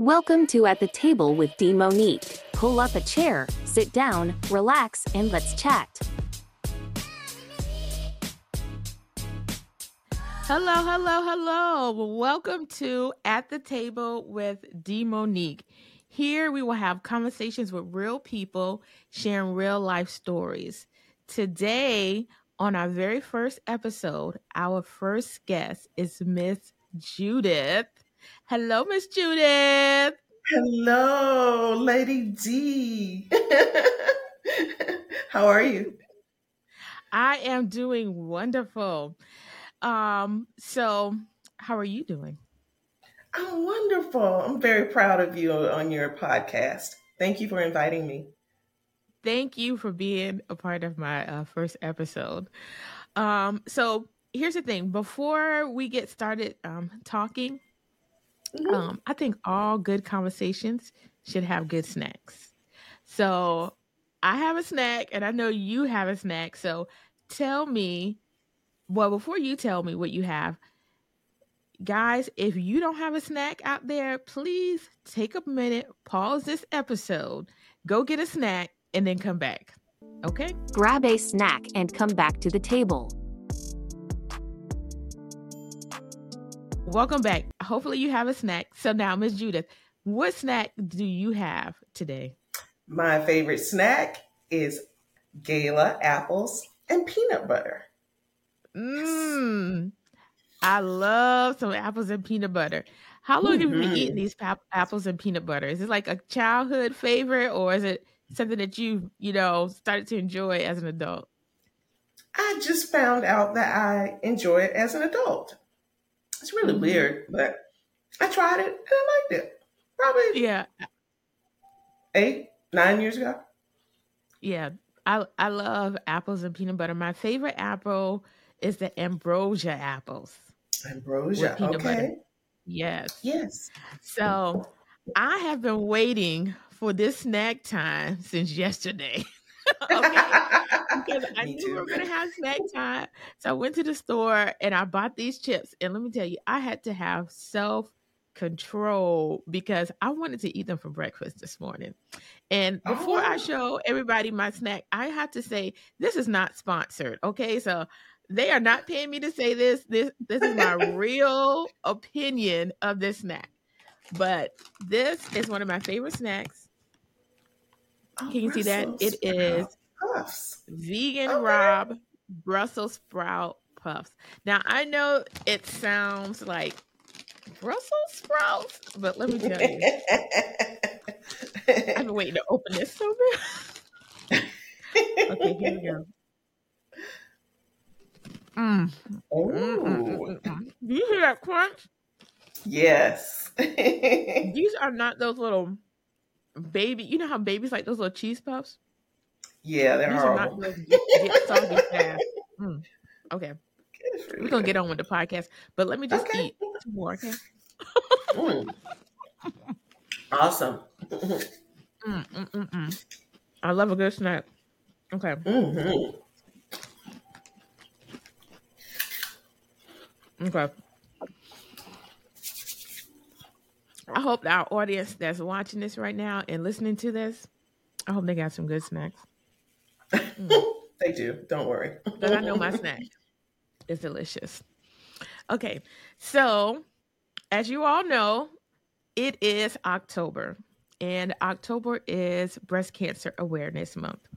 Welcome to At the Table with D'Monique. Pull up a chair, sit down, relax, and let's chat. Hello, hello, hello. Welcome to At the Table with D'Monique. Here we will have conversations with real people sharing real life stories. Today, on our very first episode, our first guest is Miss Judith. Hello, Miss Judith. Hello, Lady D. How are you? I am doing wonderful. Um, so how are you doing? I'm wonderful. I'm very proud of you on your podcast. Thank you for inviting me. Thank you for being a part of my uh, first episode. Um, so here's the thing before we get started um, talking, Mm-hmm. Um, I think all good conversations should have good snacks. So I have a snack, and I know you have a snack. So tell me, well, before you tell me what you have, guys, if you don't have a snack out there, please take a minute, pause this episode, go get a snack, and then come back. Okay? Grab a snack and come back to the table. Welcome back. Hopefully, you have a snack. So, now, Miss Judith, what snack do you have today? My favorite snack is Gala apples and peanut butter. Mmm. I love some apples and peanut butter. How long mm-hmm. have you been eating mm-hmm. these pap- apples and peanut butter? Is it like a childhood favorite or is it something that you, you know, started to enjoy as an adult? I just found out that I enjoy it as an adult. It's really mm-hmm. weird, but I tried it and I liked it. Probably yeah, eight nine years ago. Yeah, I I love apples and peanut butter. My favorite apple is the ambrosia apples. Ambrosia, okay. Butter. Yes. Yes. So I have been waiting for this snack time since yesterday. okay because I knew we were gonna have snack time. So I went to the store and I bought these chips. And let me tell you, I had to have self control because I wanted to eat them for breakfast this morning. And before oh. I show everybody my snack, I have to say this is not sponsored. Okay, so they are not paying me to say this. This this is my real opinion of this snack. But this is one of my favorite snacks. Oh, Can you see that? It is puffs. Vegan okay. Rob Brussels sprout puffs. Now I know it sounds like Brussels sprouts, but let me tell you, I've been waiting to open this so bad. okay, here we go. Mm. Oh. Mm, Do you hear that crunch? Yes. These are not those little baby. You know how babies like those little cheese puffs? Yeah, they're These horrible. Are not get soggy fast. Mm. Okay. We're gonna get on with the podcast, but let me just okay. eat two more, okay? mm. Awesome. Mm, mm, mm, mm, I love a good snack. Okay. Mm-hmm. Okay. I hope our audience that's watching this right now and listening to this, I hope they got some good snacks. Mm. they do. Don't worry. but I know my snack is delicious. Okay, so as you all know, it is October, and October is Breast Cancer Awareness Month.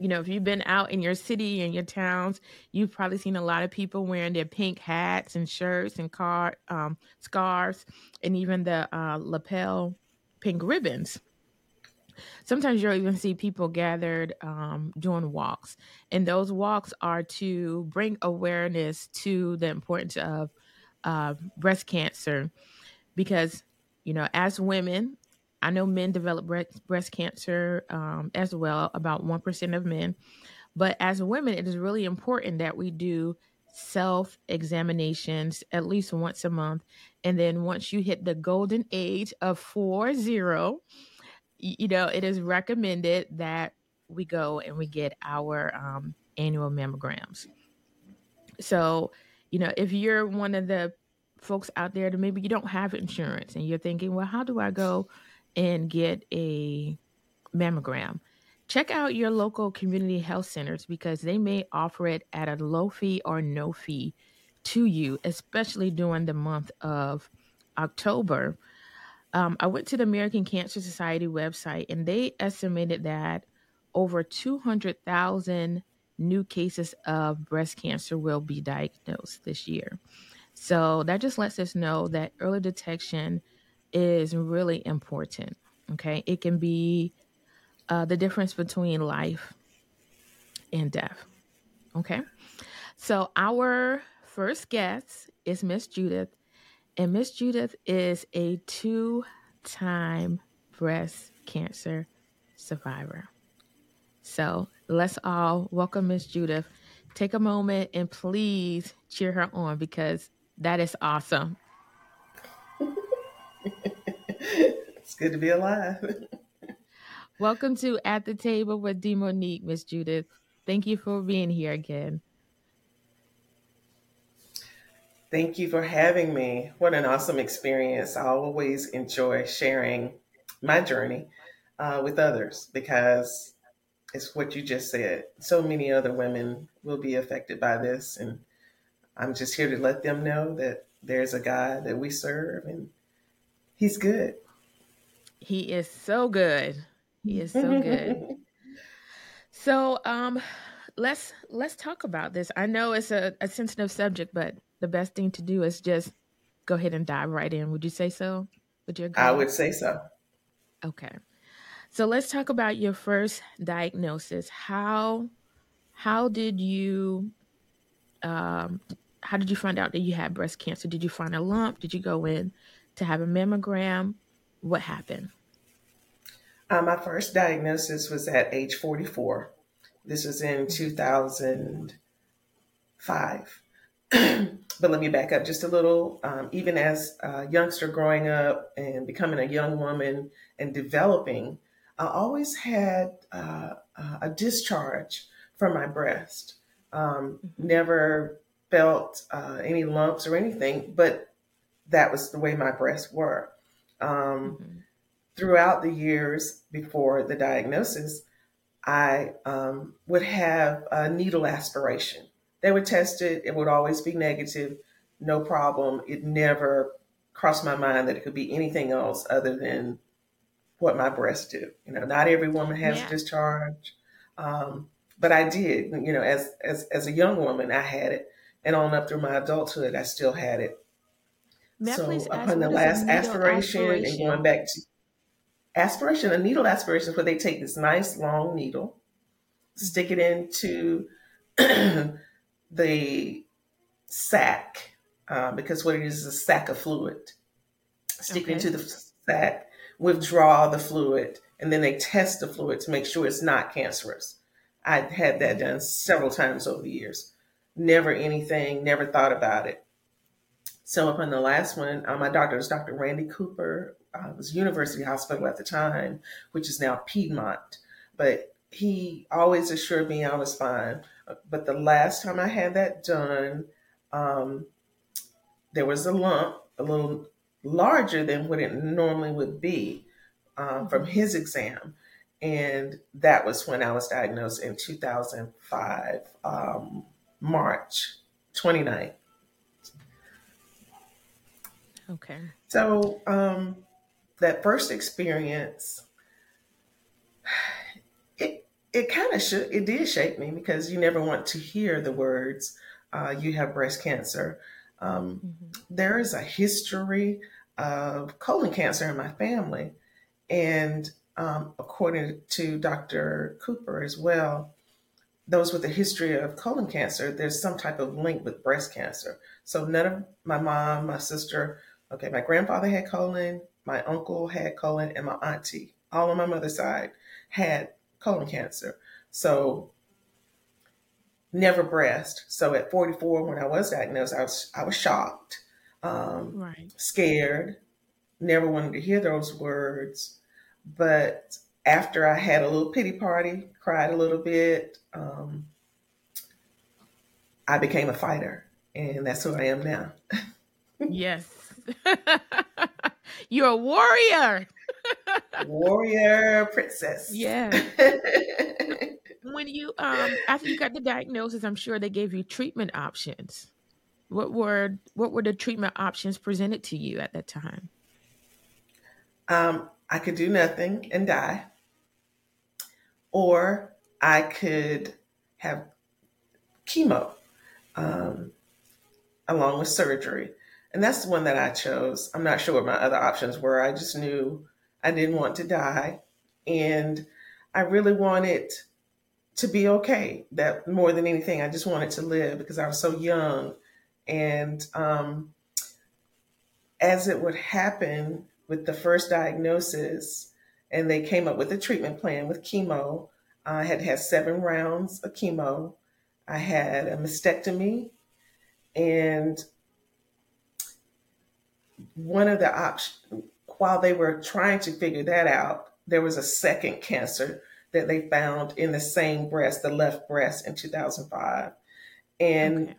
You know, if you've been out in your city and your towns, you've probably seen a lot of people wearing their pink hats and shirts and car um, scarves, and even the uh, lapel pink ribbons. Sometimes you'll even see people gathered um, doing walks and those walks are to bring awareness to the importance of uh, breast cancer because you know as women i know men develop breast, cancer um, as well about 1% of men but as women it is really important that we do self examinations at least once a month and then once you hit the golden age of 40 you know, it is recommended that we go and we get our um, annual mammograms. So, you know, if you're one of the folks out there that maybe you don't have insurance and you're thinking, well, how do I go and get a mammogram? Check out your local community health centers because they may offer it at a low fee or no fee to you, especially during the month of October. Um, I went to the American Cancer Society website and they estimated that over 200,000 new cases of breast cancer will be diagnosed this year. So that just lets us know that early detection is really important. Okay. It can be uh, the difference between life and death. Okay. So our first guest is Miss Judith, and Miss Judith is a two time breast cancer survivor. So let's all welcome Miss Judith. Take a moment and please cheer her on because that is awesome. It's good to be alive. Welcome to At the Table with D'Monique, Miss Judith. Thank you for being here again. Thank you for having me. What an awesome experience. I always enjoy sharing my journey uh, with others because it's what you just said. So many other women will be affected by this, and I'm just here to let them know that there's a God that we serve and He's good. He is so good. He is so good. so um let's let's talk about this. I know it's a, a sensitive subject, but the best thing to do is just go ahead and dive right in. Would you say so? Would you agree? I would say so. Okay. So let's talk about your first diagnosis. How how did you um how did you find out that you had breast cancer? Did you find a lump? Did you go in to have a mammogram? What happened? Uh, my first diagnosis was at age 44. This was in 2005. but let me back up just a little. Um, even as a youngster growing up and becoming a young woman and developing, I always had uh, a discharge from my breast. Um, mm-hmm. never felt uh, any lumps or anything, but that was the way my breasts were. Um, mm-hmm. Throughout the years before the diagnosis, I um, would have a needle aspiration. They would test it, it would always be negative, no problem. It never crossed my mind that it could be anything else other than what my breasts do. You know, not every woman has yeah. discharge. Um, but I did, you know, as, as, as a young woman, I had it and on up through my adulthood, I still had it. So upon the last aspiration, aspiration, and going back to aspiration, a needle aspiration is where they take this nice long needle, stick it into the sac, uh, because what it is is a sac of fluid. Stick okay. it into the sac, withdraw the fluid, and then they test the fluid to make sure it's not cancerous. I had that done several times over the years never anything, never thought about it. So upon the last one, uh, my doctor was Dr. Randy Cooper. Uh, was University Hospital at the time, which is now Piedmont. But he always assured me I was fine. But the last time I had that done, um, there was a lump, a little larger than what it normally would be um, from his exam. And that was when I was diagnosed in 2005. Um, March 29th. Okay. So um, that first experience, it it kind of should it did shape me because you never want to hear the words uh, "you have breast cancer." Um, mm-hmm. there is a history of colon cancer in my family, and um, according to Dr. Cooper as well, those with a history of colon cancer, there's some type of link with breast cancer. So none of my mom, my sister, okay, my grandfather had colon, my uncle had colon, and my auntie, all on my mother's side, had colon cancer. So never breast. So at 44, when I was diagnosed, I was I was shocked, um, right. scared, never wanted to hear those words. But after I had a little pity party, cried a little bit, um, I became a fighter, and that's who I am now. yes. You're a warrior. warrior princess. Yeah. when you um after you got the diagnosis, I'm sure they gave you treatment options. What were what were the treatment options presented to you at that time? Um, I could do nothing and die, or I could have chemo um, along with surgery. And that's the one that I chose. I'm not sure what my other options were. I just knew I didn't want to die. And I really wanted to be okay. That more than anything, I just wanted to live because I was so young. And um, as it would happen with the first diagnosis, and they came up with a treatment plan with chemo, I had had seven rounds of chemo. I had a mastectomy, and one of the options, while they were trying to figure that out, there was a second cancer that they found in the same breast, the left breast, in 2005. And okay.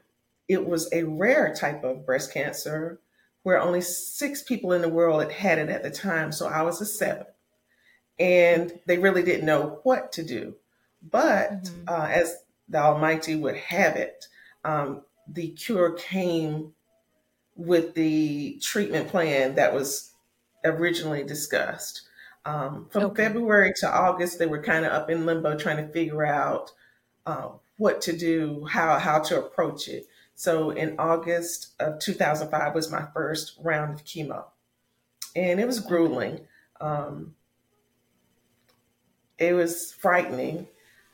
it was a rare type of breast cancer where only six people in the world had had it at the time. So I was the seventh. And they really didn't know what to do. But mm-hmm. uh, as the Almighty would have it, um, the cure came with the treatment plan that was originally discussed. Um, from okay. February to August, they were kind of up in limbo trying to figure out uh, what to do, how how to approach it. So in August of 2005 was my first round of chemo, and it was grueling. Um, it was frightening.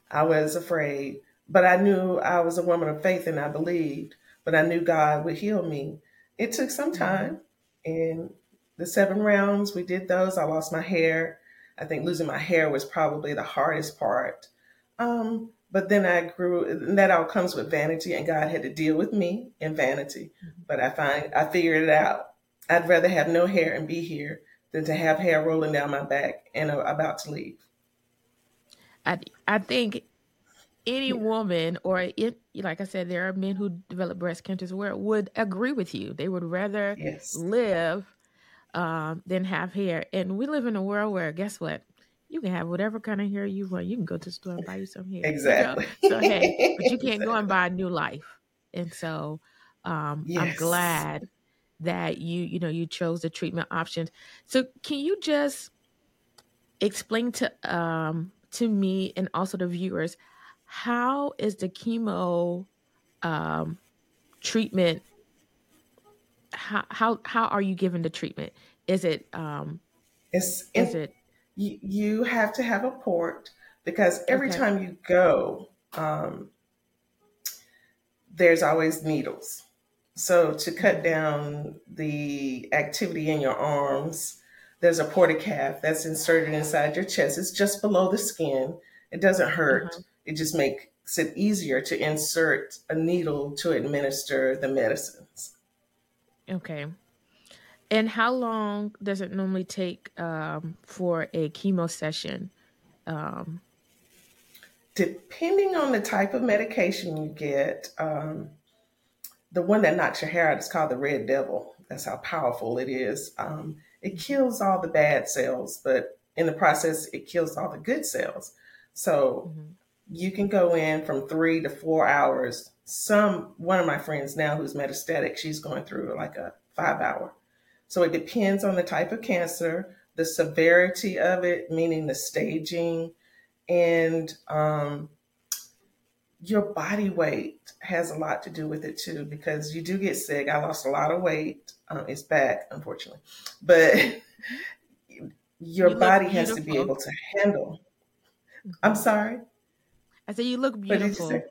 I was afraid, but I knew I was a woman of faith and I believed. But I knew God would heal me. It took some mm-hmm. time, and the seven rounds we did those. I lost my hair. I think losing my hair was probably the hardest part. Um, but then I grew, and that all comes with vanity, and God had to deal with me in vanity. Mm-hmm. But I find I figured it out. I'd rather have no hair and be here than to have hair rolling down my back and uh, about to leave. I I think any woman or it, like I said, there are men who develop breast cancer where would agree with you. They would rather yes. live um, than have hair. And we live in a world where guess what? You can have whatever kind of hair you want. You can go to the store and buy you some hair. Exactly. Know? So hey, but you can't exactly. go and buy a new life. And so um, yes. I'm glad that you you know you chose the treatment options. So can you just explain to um to me and also the viewers how is the chemo um treatment how how how are you given the treatment is it um it's is it you, you have to have a port because every okay. time you go um there's always needles so to cut mm-hmm. down the activity in your arms there's a portacath that's inserted inside your chest. It's just below the skin. It doesn't hurt. Mm-hmm. It just makes it easier to insert a needle to administer the medicines. Okay. And how long does it normally take um, for a chemo session? Um, Depending on the type of medication you get, um, the one that knocks your hair out is called the red devil. That's how powerful it is. Um, it kills all the bad cells, but in the process, it kills all the good cells. So mm-hmm. You can go in from three to four hours. Some one of my friends now who's metastatic, she's going through like a five hour. So it depends on the type of cancer, the severity of it, meaning the staging, and um, your body weight has a lot to do with it too, because you do get sick. I lost a lot of weight. Um, it's back, unfortunately, but your you body has to be able to handle. I'm sorry. I said you look beautiful. You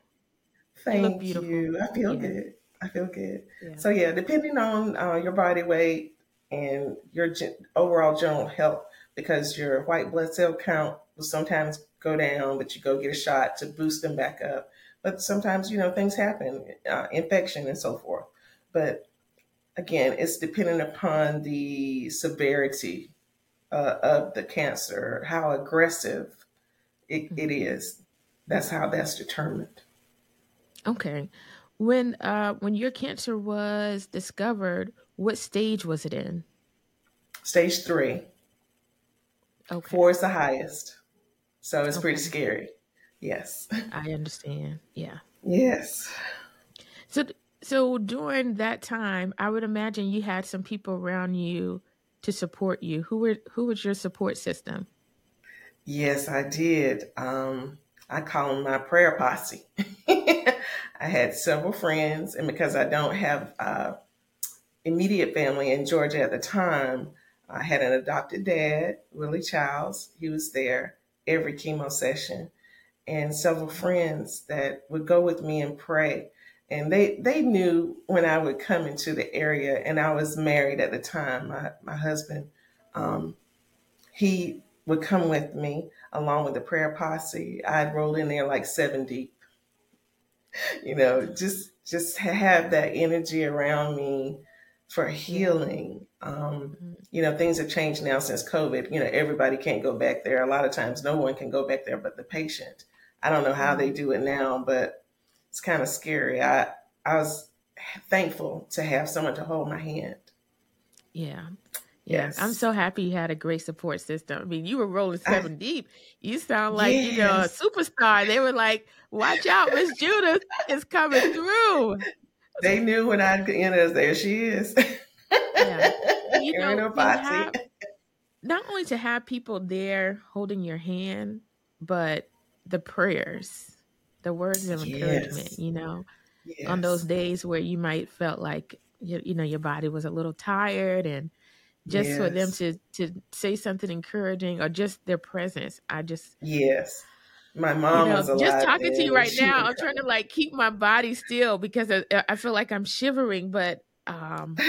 Thank you, you. I feel yeah. good. I feel good. Yeah. So yeah, depending on uh, your body weight and your gen- overall general health, because your white blood cell count will sometimes go down, but you go get a shot to boost them back up. But sometimes, you know, things happen, uh, infection and so forth. But again, it's dependent upon the severity uh, of the cancer, how aggressive it, it mm-hmm. is. That's how that's determined. Okay. When uh when your cancer was discovered, what stage was it in? Stage three. Okay. Four is the highest. So it's pretty scary. Yes. I understand. Yeah. Yes. So so during that time, I would imagine you had some people around you to support you. Who were who was your support system? Yes, I did. Um, I call them my prayer posse. I had several friends, and because I don't have uh, immediate family in Georgia at the time, I had an adopted dad, Willie Childs. He was there every chemo session, and several friends that would go with me and pray. And they they knew when I would come into the area, and I was married at the time. My my husband, um, he would come with me along with the prayer posse. I'd roll in there like seven deep, you know, just just have that energy around me for healing. Um, Mhm. you know, things have changed now since COVID. You know, everybody can't go back there. A lot of times, no one can go back there but the patient. I don't know how they do it now, but it's kind of scary. I I was thankful to have someone to hold my hand. Yeah. Yeah. I'm so happy you had a great support system. I mean, you were rolling I, seven deep. You sound like, you know, a superstar. They were like, watch out, Miss Judith is coming through. They knew when I'd enter, there she is. Yeah. You know, to have not only to have people there holding your hand, but the prayers, the words of encouragement, Yes. you know, on those days where you might felt like you, you know your body was a little tired and just for them to to say something encouraging or just their presence i just Yes. My you mom know was just alive talking to you right now i'm trying to like keep my body still because I, I feel like i'm shivering but um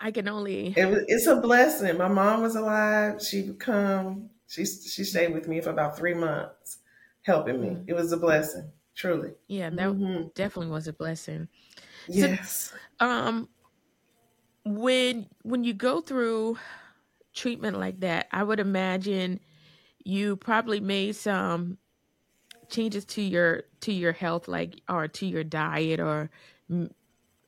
i can only It was, it's a blessing. My mom was alive. She come. She she stayed with me for about three months, helping me. Mm, It was a blessing, truly. yeah that hmm definitely was a blessing so Yes. um when when you go through treatment like that i would imagine you probably made some changes to your to your health like or to your diet or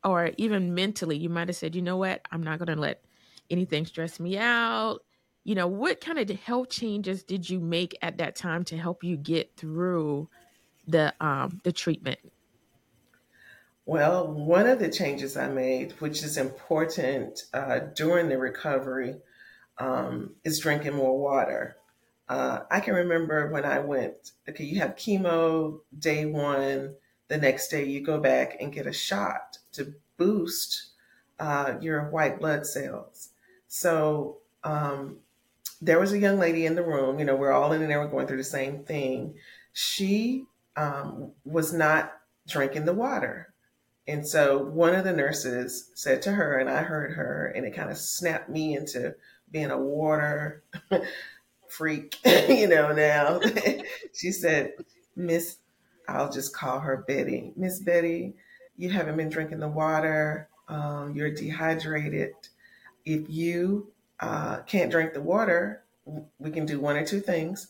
or even mentally. You might have said you know what? I'm not going to let anything stress me out. You know what kind of health changes did you make at that time to help you get through the um the treatment Well, one of the changes I made, which is important uh, during the recovery, um, is drinking more water. Uh, I can remember when I went, okay, you have chemo day one, the next day you go back and get a shot to boost uh, your white blood cells. So um, there was a young lady in the room, you know, we're all in there, we're going through the same thing. She um, was not drinking the water. And so one of the nurses said to her, and I heard her, and it kind of snapped me into being a water freak, you know, now. she said, Miss, I'll just call her Betty. Miss Betty, you haven't been drinking the water. Um, you're dehydrated. If you uh, can't drink the water, we can do one or two things.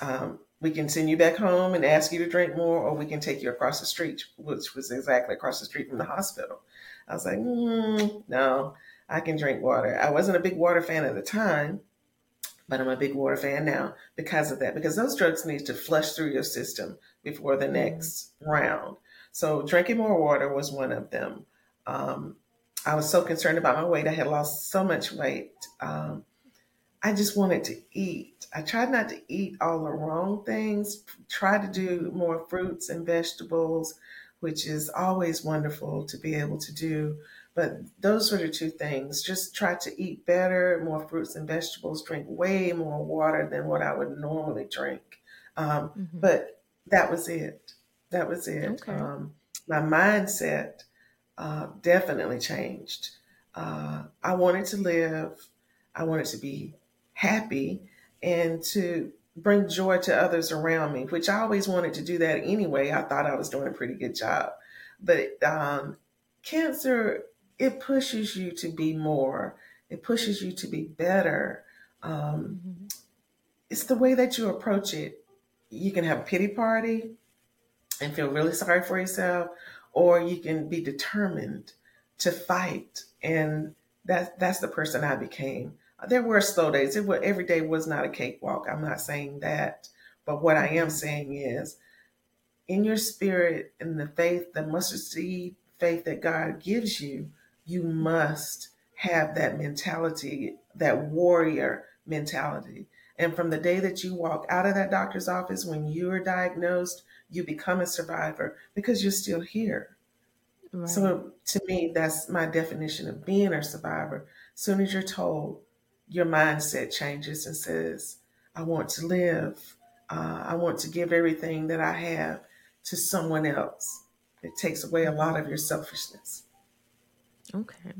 Um, we can send you back home and ask you to drink more, or we can take you across the street, which was exactly across the street from the hospital. I was like, mm, no, I can drink water. I wasn't a big water fan at the time, but I'm a big water fan now because of that, because those drugs need to flush through your system before the Mm, next round. So drinking more water was one of them. Um, I was so concerned about my weight. I had lost so much weight. Um, I just wanted to eat. I tried not to eat all the wrong things, try to do more fruits and vegetables, which is always wonderful to be able to do. But those were the two things. Just try to eat better, more fruits and vegetables, drink way more water than what I would normally drink. Um, mhm. but that was it. That was it. okay Um, my mindset uh, definitely changed. Uh, I wanted to live. I wanted to be happy and to bring joy to others around me, which I always wanted to do that anyway. I thought I was doing a pretty good job. But um, cancer, it pushes you to be more, it pushes you to be better. Um, Mhm. it's the way that you approach it. You can have a pity party and feel really sorry for yourself, or you can be determined to fight and that that's the person I became. There were slow days. It was, every day was not a cakewalk. I'm not saying that, but what I am saying is, in your spirit, in the faith, the mustard seed faith that God gives you, you must have that mentality, that warrior mentality. And from the day that you walk out of that doctor's office, when you are diagnosed, you become a survivor because you're still here. Right. So to me, that's my definition of being a survivor. As soon as you're told, your mindset changes and says, I want to live. Uh, I want to give everything that I have to someone else. It takes away a lot of your selfishness. Okay.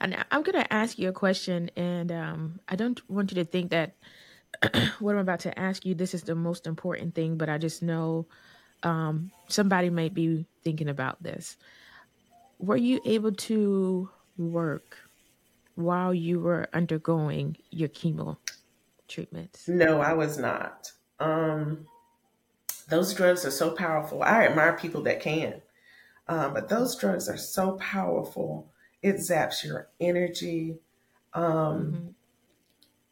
And I'm going to ask you a question, and um, I don't want you to think that what I'm about to ask you, this is the most important thing, but I just know um, somebody might be thinking about this. Were you able to work while you were undergoing your chemo treatments? No, I was not. Um, those drugs are so powerful. I admire people that can, um, but those drugs are so powerful. It zaps your energy. Um, mm-hmm.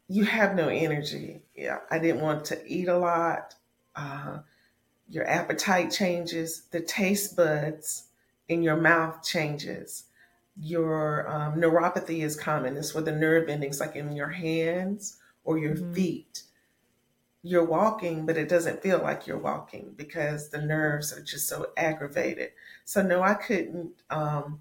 You have no energy. Yeah, I didn't want to eat a lot. Uh, your appetite changes. The taste buds in your mouth changes. Your um, neuropathy is common. It's for the nerve endings, like in your hands or your mm-hmm. feet. You're walking, but it doesn't feel like you're walking because the nerves are just so aggravated. So no, I couldn't. Um,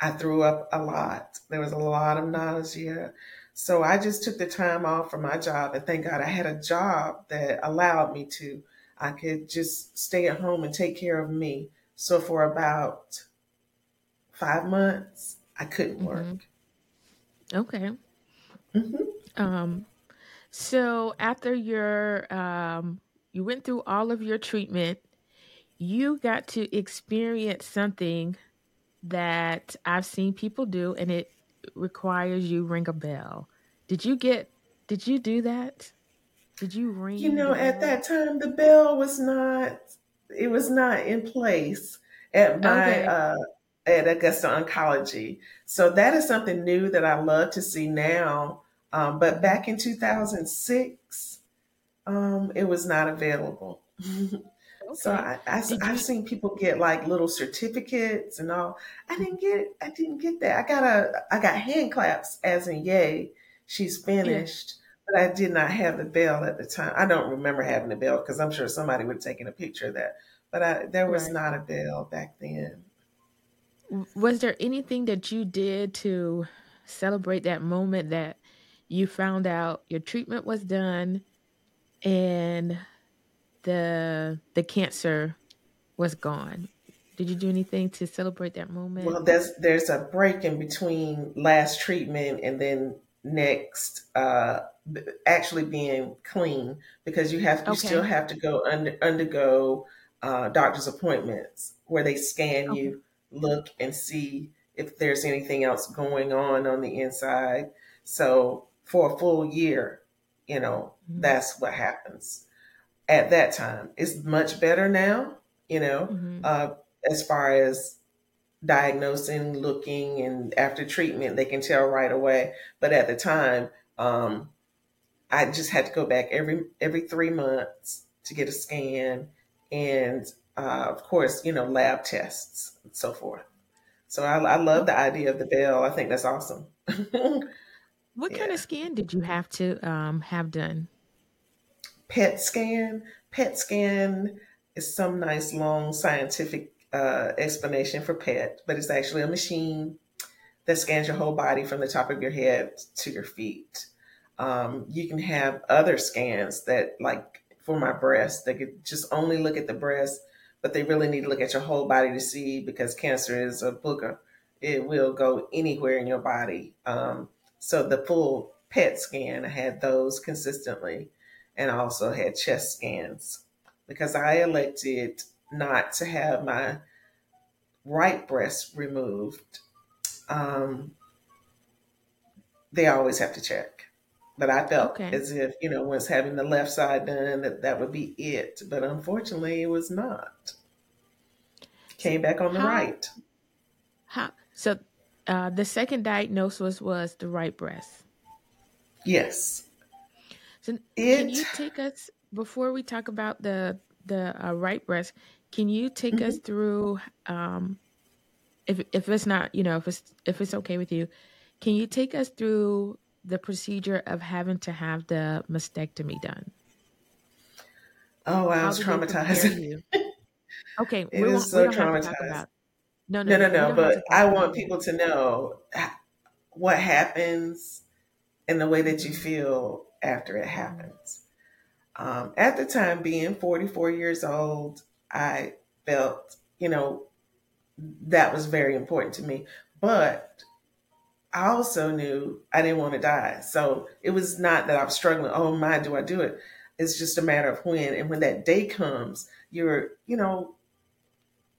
I threw up a lot. There was a lot of nausea. So I just took the time off from my job, and thank God I had a job that allowed me to. I could just stay at home and take care of me. So for about five months, I couldn't mm-hmm. work. Okay. Mm-hmm. Um, so after your um, you went through all of your treatment, you got to experience something that I've seen people do, and it requires you ring a bell. Did you get? Did you do that? Did you ring? You know, at that time, the bell was not it was not in place at my okay. uh, at Augusta Oncology. So that is something new that I love to see now. Um, but back in 2006, um, it was not available. okay. So I, have seen people get like little certificates and all. I didn't get I didn't get that. I got a I got hand claps as in yay, she's finished. Yeah but I did not have the bell at the time. I don't remember having the bell because I'm sure somebody would have taken a picture of that. But I, there was right. not a bell back then. Was there anything that you did to celebrate that moment that you found out your treatment was done and the the cancer was gone? Did you do anything to celebrate that moment? Well, there's there's a break in between last treatment and then next uh, actually being clean because you have you okay. still have to go under, undergo uh, doctor's appointments where they scan okay. you, look and see if there's anything else going on on the inside. So for a full year, you know, mm-hmm. that's what happens at that time. It's much better now, you know, mm-hmm. uh, as far as diagnosing, looking, and after treatment, they can tell right away. But at the time, um, I just had to go back every every three months to get a scan, and uh, of course, you know, lab tests and so forth. So I, I love the idea of the bell. I think that's awesome. what yeah. kind of scan did you have to um, have done? PET scan. PET scan is some nice long scientific uh, explanation for PET, but it's actually a machine that scans your whole body from the top of your head to your feet. Um, you can have other scans that, like for my breast, they could just only look at the breast, but they really need to look at your whole body to see because cancer is a booger. It will go anywhere in your body. Um, so the full PET scan, I had those consistently, and I also had chest scans because I elected not to have my right breast removed, um, they always have to check. But I felt okay. as if, you know, once having the left side done, that that would be it. But unfortunately, it was not. Came back on the how, right. How? So Uh, the second diagnosis was the right breast. Yes. So can you take us before we talk about the the uh, right breast? Can you take Mhm. us through, um, if if it's not, you know, if it's if it's okay with you, can you take us through the procedure of having to have the mastectomy done? Oh, wow, it's did they prepare traumatizing. you? Okay, It we is so don't have to talk traumatizing. No, no, No, no, no. No. don't have to But I want people to know what happens and the way that you feel after it happens. Um, at the time, being 44 years old, I felt, you know, that was very important to me. But I also knew I didn't want to die. So it was not that I was struggling, oh my, do I do it? It's just a matter of when. And when that day comes, you're, you know,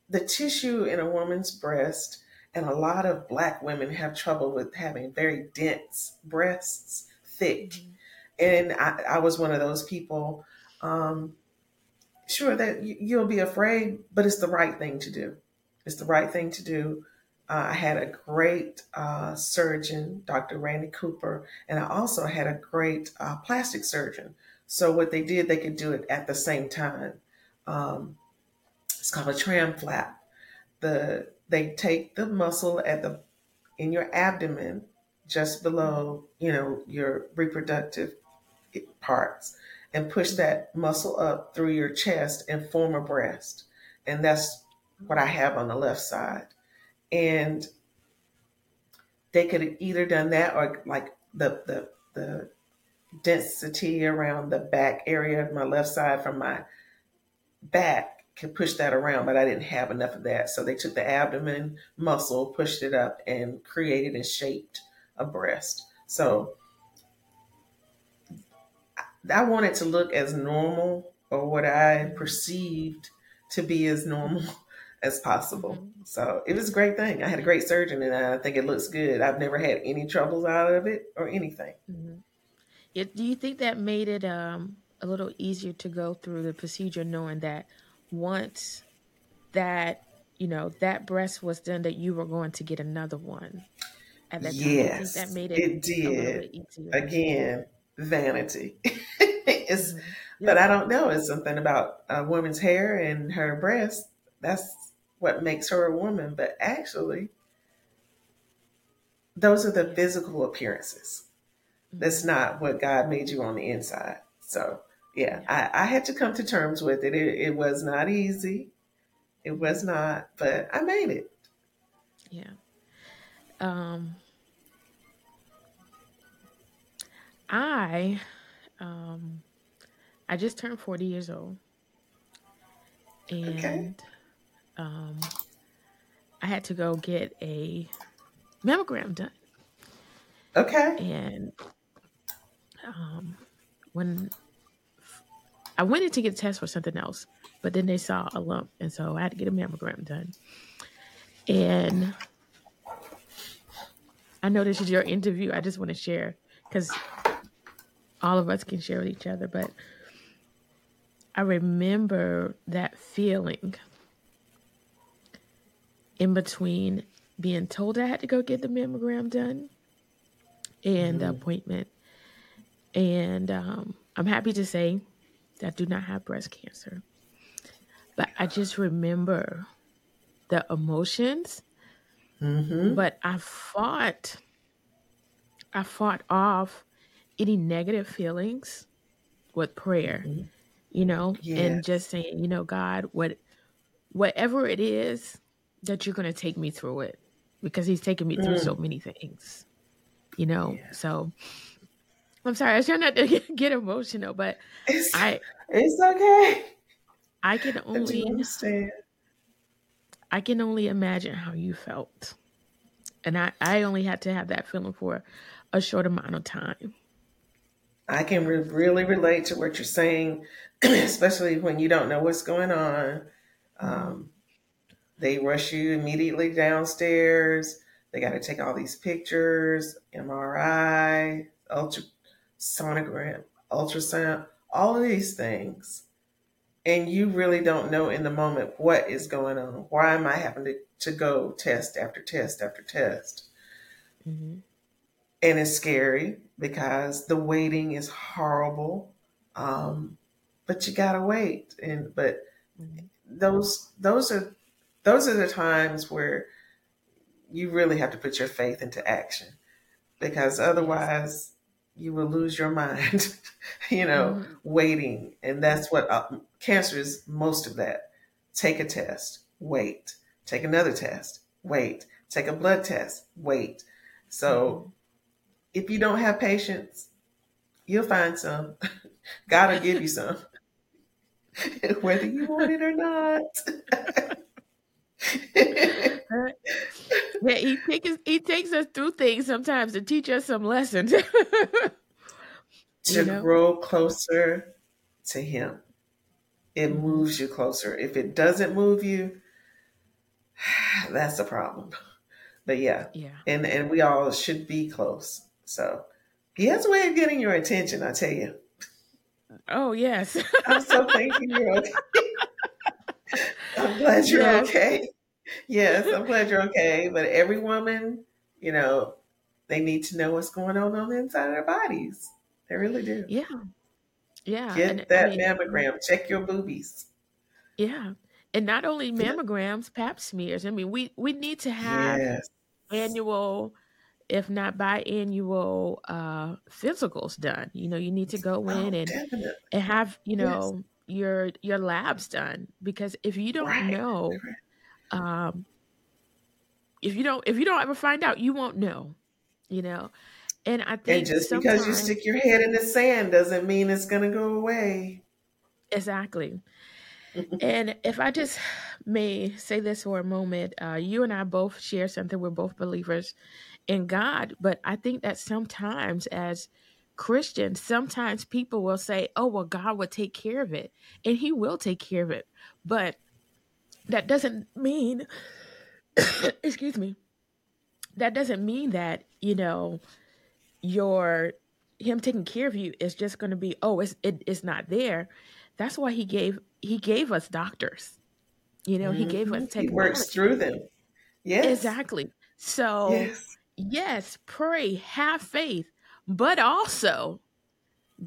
the tissue in a woman's breast, and a lot of black women have trouble with having very dense breasts, thick. Mhm. And I, I was one of those people. Um, sure, that you, you'll be afraid, but it's the right thing to do. It's the right thing to do. Uh, I had a great uh, surgeon, Dr. Randy Cooper, and I also had a great uh, plastic surgeon. So what they did, they could do it at the same time. Um, it's called a tram flap. The they take the muscle at the in your abdomen, just below, you know, your reproductive parts, and push that muscle up through your chest and form a breast. And that's what I have on the left side. And they could have either done that or like the the the density around the back area of my left side from my back could push that around, but I didn't have enough of that. So they took the abdomen muscle, pushed it up, and created and shaped a breast. So I wanted to look as normal or what I perceived to be as normal as possible. Mhm. So it was a great thing. I had a great surgeon and I think it looks good. I've never had any troubles out of it or anything. Mhm. Yeah, do you think that made it um, a little easier to go through the procedure, knowing that once that you know that breast was done, that you were going to get another one at that time? Think that Yes, made it it a did. bit? Again, vanity. it's, hmm but I don't know. It's something about a woman's hair and her breast. That's what makes her a woman. But actually, those are the physical appearances. That's hmm not what God made you on the inside. So, yeah. I, I had to come to terms with it. it. It was not easy. It was not, but I made it. Yeah. Um, I um, I just turned forty years old, Okay. Um, I had to go get a mammogram done. Okay. And um, when I went in to get a test for something else, but then they saw a lump, and so I had to get a mammogram done. And I know this is your interview. I just want to share because all of us can share with each other. But I remember that feeling in between being told I had to go get the mammogram done and the hmm appointment. And um, I'm happy to say that I do not have breast cancer. But I just remember the emotions. hmm But I fought, I fought off any negative feelings with prayer, hmm you know, and just saying, you know, God, what whatever it is that you're gonna take me through it, because He's taken me through so Mm. many things, you know. Yeah. So I'm sorry, I try not to get, get emotional, but It's I it's okay. I can only understand. I can only imagine how you felt. And I, I only had to have that feeling for a short amount of time. I can re- really relate to what you're saying, especially when you don't know what's going on. Um, they rush you immediately downstairs. They got to take all these pictures, MRI, ultrasonogram, ultrasound, all of these things. And you really don't know in the moment what is going on. Why am I having to, to go test after test after test? hmm and it's scary because the waiting is horrible. Um, but you gotta wait, and but hmm those those are those are the times where you really have to put your faith into action because otherwise you will lose your mind, you know, hmm waiting. And that's what uh, cancer is most of that. Take a test, wait. Take another test, wait. Take a blood test, wait. So hmm if you don't have patience, you'll find some. God will give you some, whether you want it or not. Yeah, he takes he takes us through things sometimes to teach us some lessons. to you know? grow closer to Him. It moves you closer. If it doesn't move you, that's a problem. But yeah, Yeah. and and we all should be close. So He has a way of getting your attention. I tell you, Oh yes. I'm so thankful you're. I'm glad you're yes. okay. Yes, I'm glad you're okay. But every woman, you know, they need to know what's going on on the inside of their bodies. They really do. Yeah. Yeah. Get And I that mean, mammogram. Check your boobies. yeah. And not only mammograms, pap smears. I mean, we we need to have Yes. annual, if not biannual, uh, physicals done. You know, you need to go Oh, in and definitely. and have you Yes. Your your labs done because if you don't Right. know, um, if you don't if you don't ever find out, you won't know. You know, and I And think just because you stick your head in the sand doesn't mean it's going to go away. exactly. And if I just may say this for a moment, uh, you and I both share something. We're both believers in God, but I think that sometimes as Christians, sometimes people will say, oh, well, God will take care of it, and He will take care of it. But that doesn't mean, excuse me, that doesn't mean that, you know, your him taking care of you is just going to be oh it's it, it's not there that's why he gave he gave us doctors you know he gave us Mhm. He works through them. Yes. exactly so Yes. yes pray have faith but also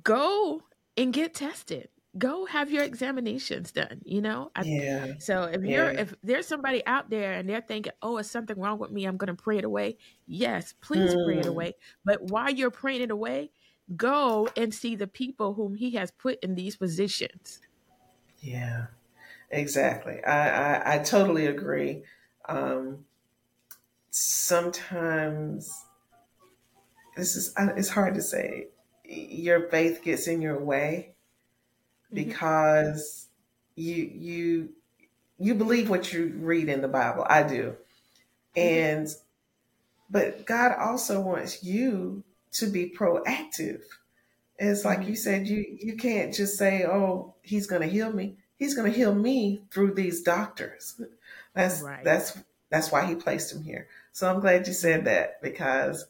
go and get tested go have your examinations done you know I, Yeah. so if you're Yeah. if there's somebody out there and they're thinking oh is something wrong with me i'm going to pray it away yes please pray it Mm. away but while you're praying it away go and see the people whom he has put in these positions Yeah. Exactly. I, I, I totally agree. Um, sometimes this is it's hard to say. Your faith gets in your way hmm because you you you believe what you read in the Bible. I do. hmm And but God also wants you to be proactive. It's like hmm you said, you you can't just say, "Oh, He's going to heal me." He's going to heal me through these doctors. That's right that's that's why He placed him here. So I'm glad you said that because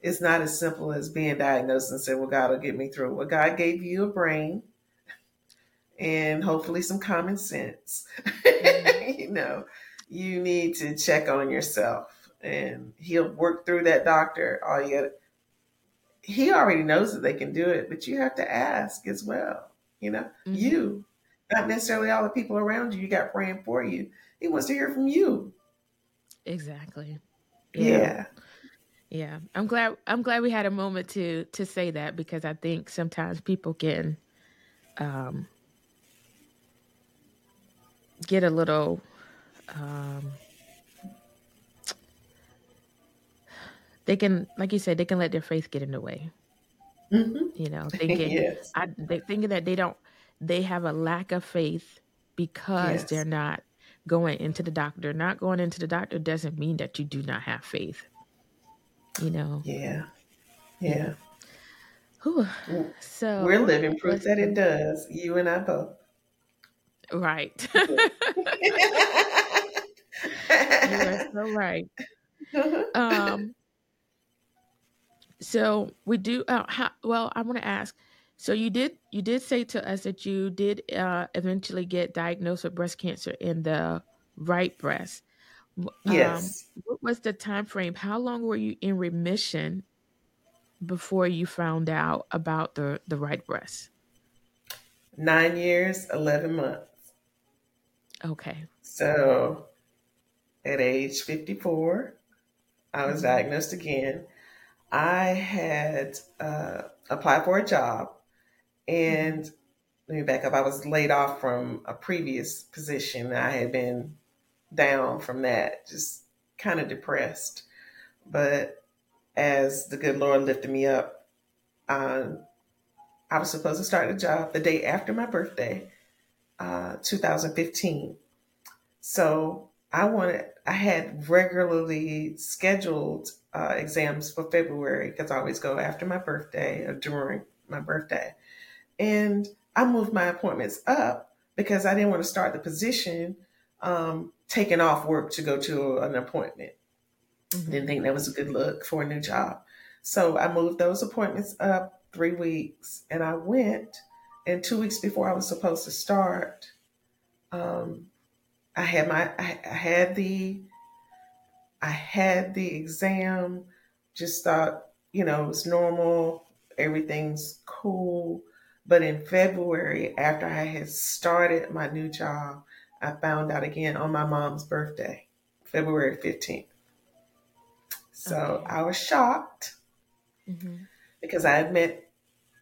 it's not as simple as being diagnosed and say, "Well, God will get me through." Well, God gave you a brain and hopefully some common sense. hmm you know, you need to check on yourself, and He'll work through that doctor. All you got he already knows that they can do it, but you have to ask as well. You know, hmm you, not necessarily all the people around you you got praying for you. He wants to hear from you. exactly yeah Yeah. Yeah. I'm glad i'm glad we had a moment to to say that because i think sometimes people can um get a little um they can like you said they can let their faith get in the way. Hmm you know thinking yes. i they thinking that they don't they have a lack of faith because they're not going into the doctor. Not going into the doctor doesn't mean that you do not have faith you know Yeah. yeah. Whew. We're living proof that it does. You and I both. right you are so right um so we do uh, how, well i want to ask so you did you did say to us that you did uh, eventually get diagnosed with breast cancer in the right breast Um, Yes. what was the time frame? How long were you in remission before you found out about the the right breast? Nine years, 11 months. Okay. So at age 54, I was hmm diagnosed again. I had uh, applied for a job, and let me back up. I was laid off from a previous position. I had been down from that, just kind of depressed. But as the good Lord lifted me up, um, I was supposed to start the job the day after my birthday, uh, 2015. So I wanted, I had regularly scheduled uh, exams for February because I always go after my birthday or during my birthday. And I moved my appointments up because I didn't want to start the position um, taking off work to go to an appointment. Didn't hmm think that was a good look for a new job. So I moved those appointments up three weeks and I went. And two weeks before I was supposed to start, um, I had my I, I had the I had the exam, just thought, you know, it was normal, everything's cool. But in February, after I had started my new job, I found out again on my mom's birthday, February 15th. So Okay. I was shocked hmm because I had met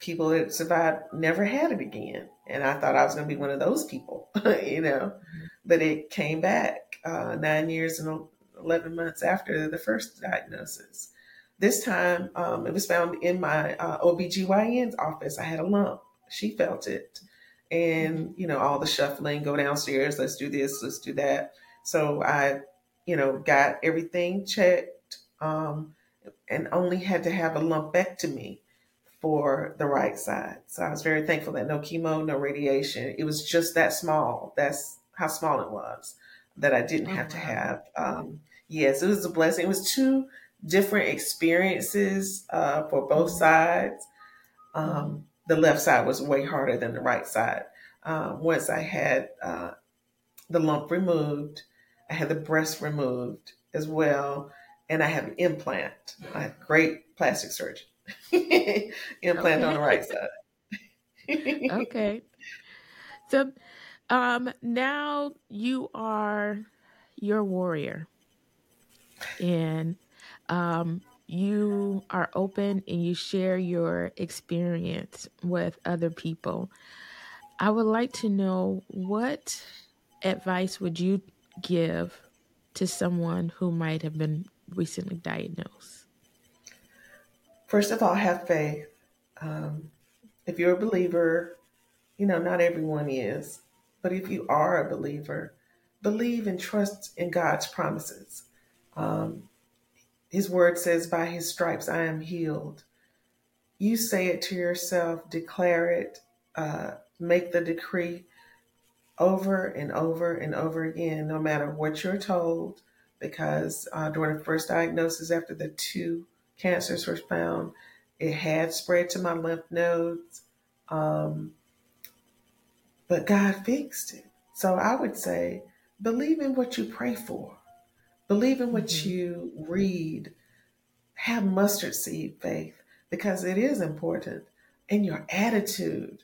people that survived, never had it again. And I thought I was going to be one of those people, you know. But it came back uh, nine years and 11 months after the first diagnosis. This time um, it was found in my uh, OBGYN's office. I had a lump. She felt it. And, you know, all the shuffling, go downstairs, let's do this, let's do that. So I, you know, got everything checked um, and only had to have a lumpectomy for the right side. So I was very thankful that no chemo, no radiation. It was just that small. That's how small it was that I didn't Oh have to have. Um, yes, it was a blessing. It was two different experiences uh, for both hmm sides. Um, the left side was way harder than the right side. Uh, once I had uh, the lump removed, I had the breast removed as well, and I had an implant. I had great plastic surgeon. implant on the right side. Okay. So um now you are your warrior and um you are open and you share your experience with other people. I would like to know what advice would you give to someone who might have been recently diagnosed? First of all, have faith. Um, if you're a believer, you know, not everyone is, but if you are a believer, believe and trust in God's promises. Um, his word says, By his stripes I am healed. You say it to yourself, declare it, uh, make the decree over and over and over again, no matter what you're told. Because uh, during the first diagnosis, after the two cancers were found, it had spread to my lymph nodes. Um, but God fixed it. So I would say, believe in what you pray for, believe in what hmm you read, have mustard seed faith because it is important. in your attitude.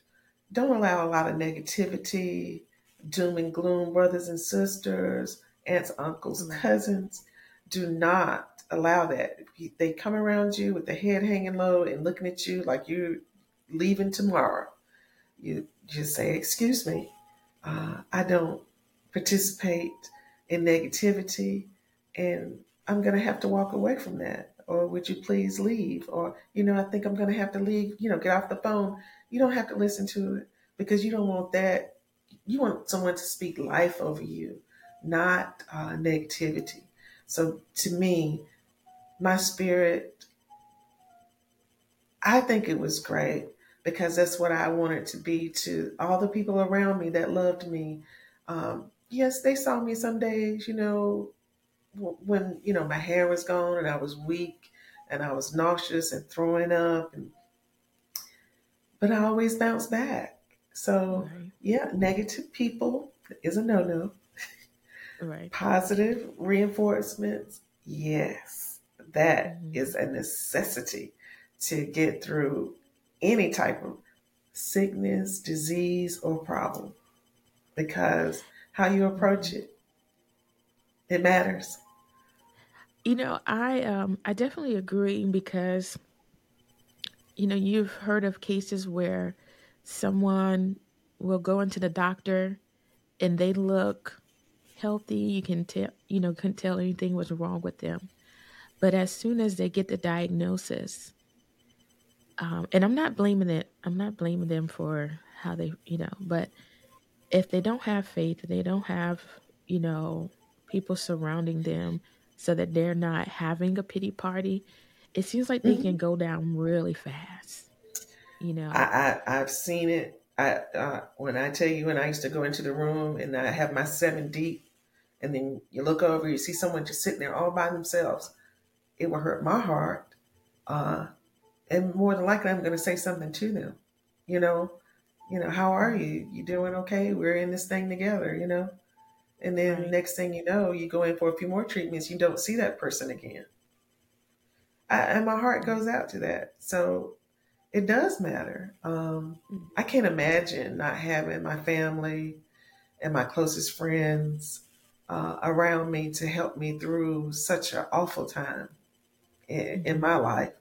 Don't allow a lot of negativity, doom and gloom, brothers and sisters, aunts, uncles, Right. cousins. Do not allow that. If They come around you with the head hanging low and looking at you like you're leaving tomorrow. You just say, Excuse me, uh, I don't participate in negativity and I'm going to have to walk away from that. Or would you please leave? Or, you know, I think I'm going to have to leave, you know, get off the phone. You don't have to listen to it because you don't want that. You want someone to speak life over you, not uh, negativity. So to me, my spirit, I think it was great because that's what I wanted to be to all the people around me that loved me. Um, yes, they saw me some days, you know, when you know my hair was gone and I was weak and I was nauseous and throwing up and but I always bounced back. So Right. yeah, negative people is a no-no. Right. Positive reinforcements, yes, that Mhm. is a necessity to get through any type of sickness, disease, or problem because how you approach it, it matters. You know, I um I definitely agree because you know, you've heard of cases where someone will go into the doctor and they look healthy. You can tell, you know, couldn't tell anything was wrong with them. But as soon as they get the diagnosis, um, and I'm not blaming it, I'm not blaming them for how they, you know, but if they don't have faith, they don't have, you know, people surrounding them so that they're not having a pity party, it seems like they Mhm. can go down really fast, you know. I, I I've seen it. I uh, when I tell you when I used to go into the room and I have my seven deep, and then you look over, you see someone just sitting there all by themselves. It will hurt my heart, uh, and more than likely, I'm going to say something to them. You know, you know, how are you? You doing okay? We're in this thing together. You know, and then Right. next thing you know, you go in for a few more treatments. You don't see that person again, I, and my heart goes out to that. So it does matter. Um, Mm. I can't imagine not having my family and my closest friends uh, around me to help me through such an awful time in, in my life.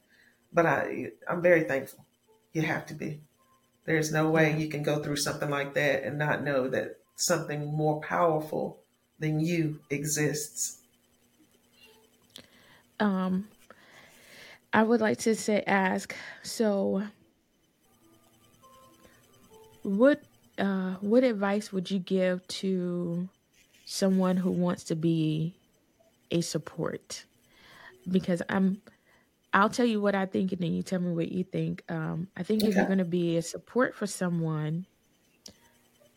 But I, I'm very thankful. You have to be. There's no way you can go through something like that and not know that something more powerful than you exists. Um, I would like to say, ask, so what, uh, what advice would you give to someone who wants to be a support? Because I'm, I'll tell you what I think, and then you tell me what you think. Um, I think if you're going to be a support for someone,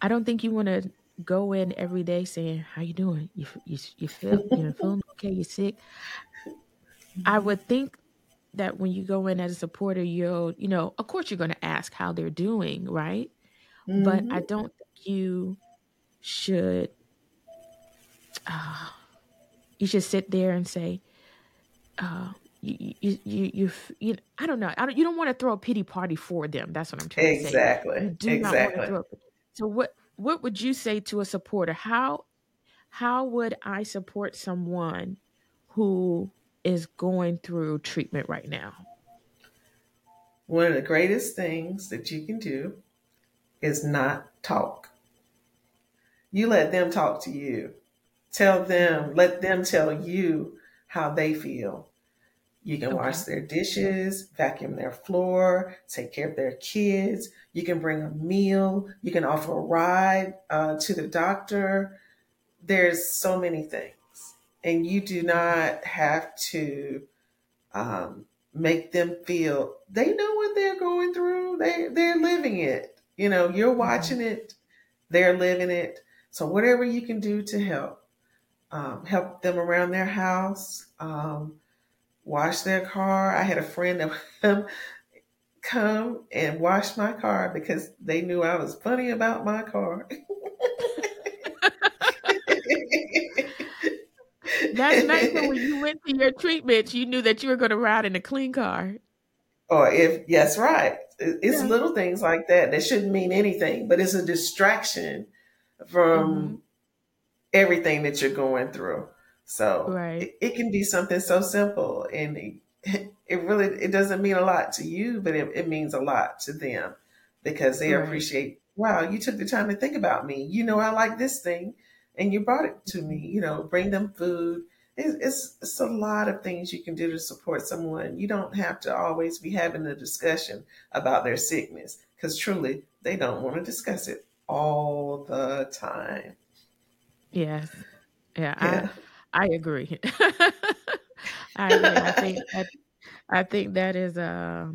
I don't think you want to go in every day saying, "How you doing? You you you feel you feeling okay? You sick?" I would think that when you go in as a supporter, you'll you know, of course, you're going to ask how they're doing, right? But I hmm don't think you should. Uh, you should sit there and say, uh, you, you, you, you, you, I don't know. I don't, you don't want to throw a pity party for them. That's what I'm trying to say. Exactly. do not want to Exactly. So what, what would you say to a supporter? How, how would I support someone who is going through treatment right now? One of the greatest things that you can do is not talk. You let them talk to you. Tell them, let them tell you how they feel. You can wash their dishes, vacuum their floor, take care of their kids. You can bring a meal. You can offer a ride uh, to the doctor. There's so many things. And you do not have to um, make them feel they know what they're going through. They, they're living it. You know, you're hmm watching it, they're living it. So, whatever you can do to help, um, help them around their house, um, wash their car. I had a friend of would come and wash my car because they knew I was funny about my car. That's nice. When you went to your treatment, you knew that you were going to ride in a clean car. or if, yes, right. It's Yeah. little things like that that shouldn't mean anything, but it's a distraction from mm-hmm. everything that you're going through. So Right. it, it can be something so simple and it, it really it doesn't mean a lot to you, but it, it means a lot to them because they Right. appreciate, wow, you took the time to think about me. You know I like this thing and you brought it to me, mm-hmm. you know, bring them food. It's, it's, it's a lot of things you can do to support someone. You don't have to always be having a discussion about their sickness because truly they don't want to discuss it all the time. Yes. Yeah. Yeah. I I agree. I agree. I think I, I think that is uh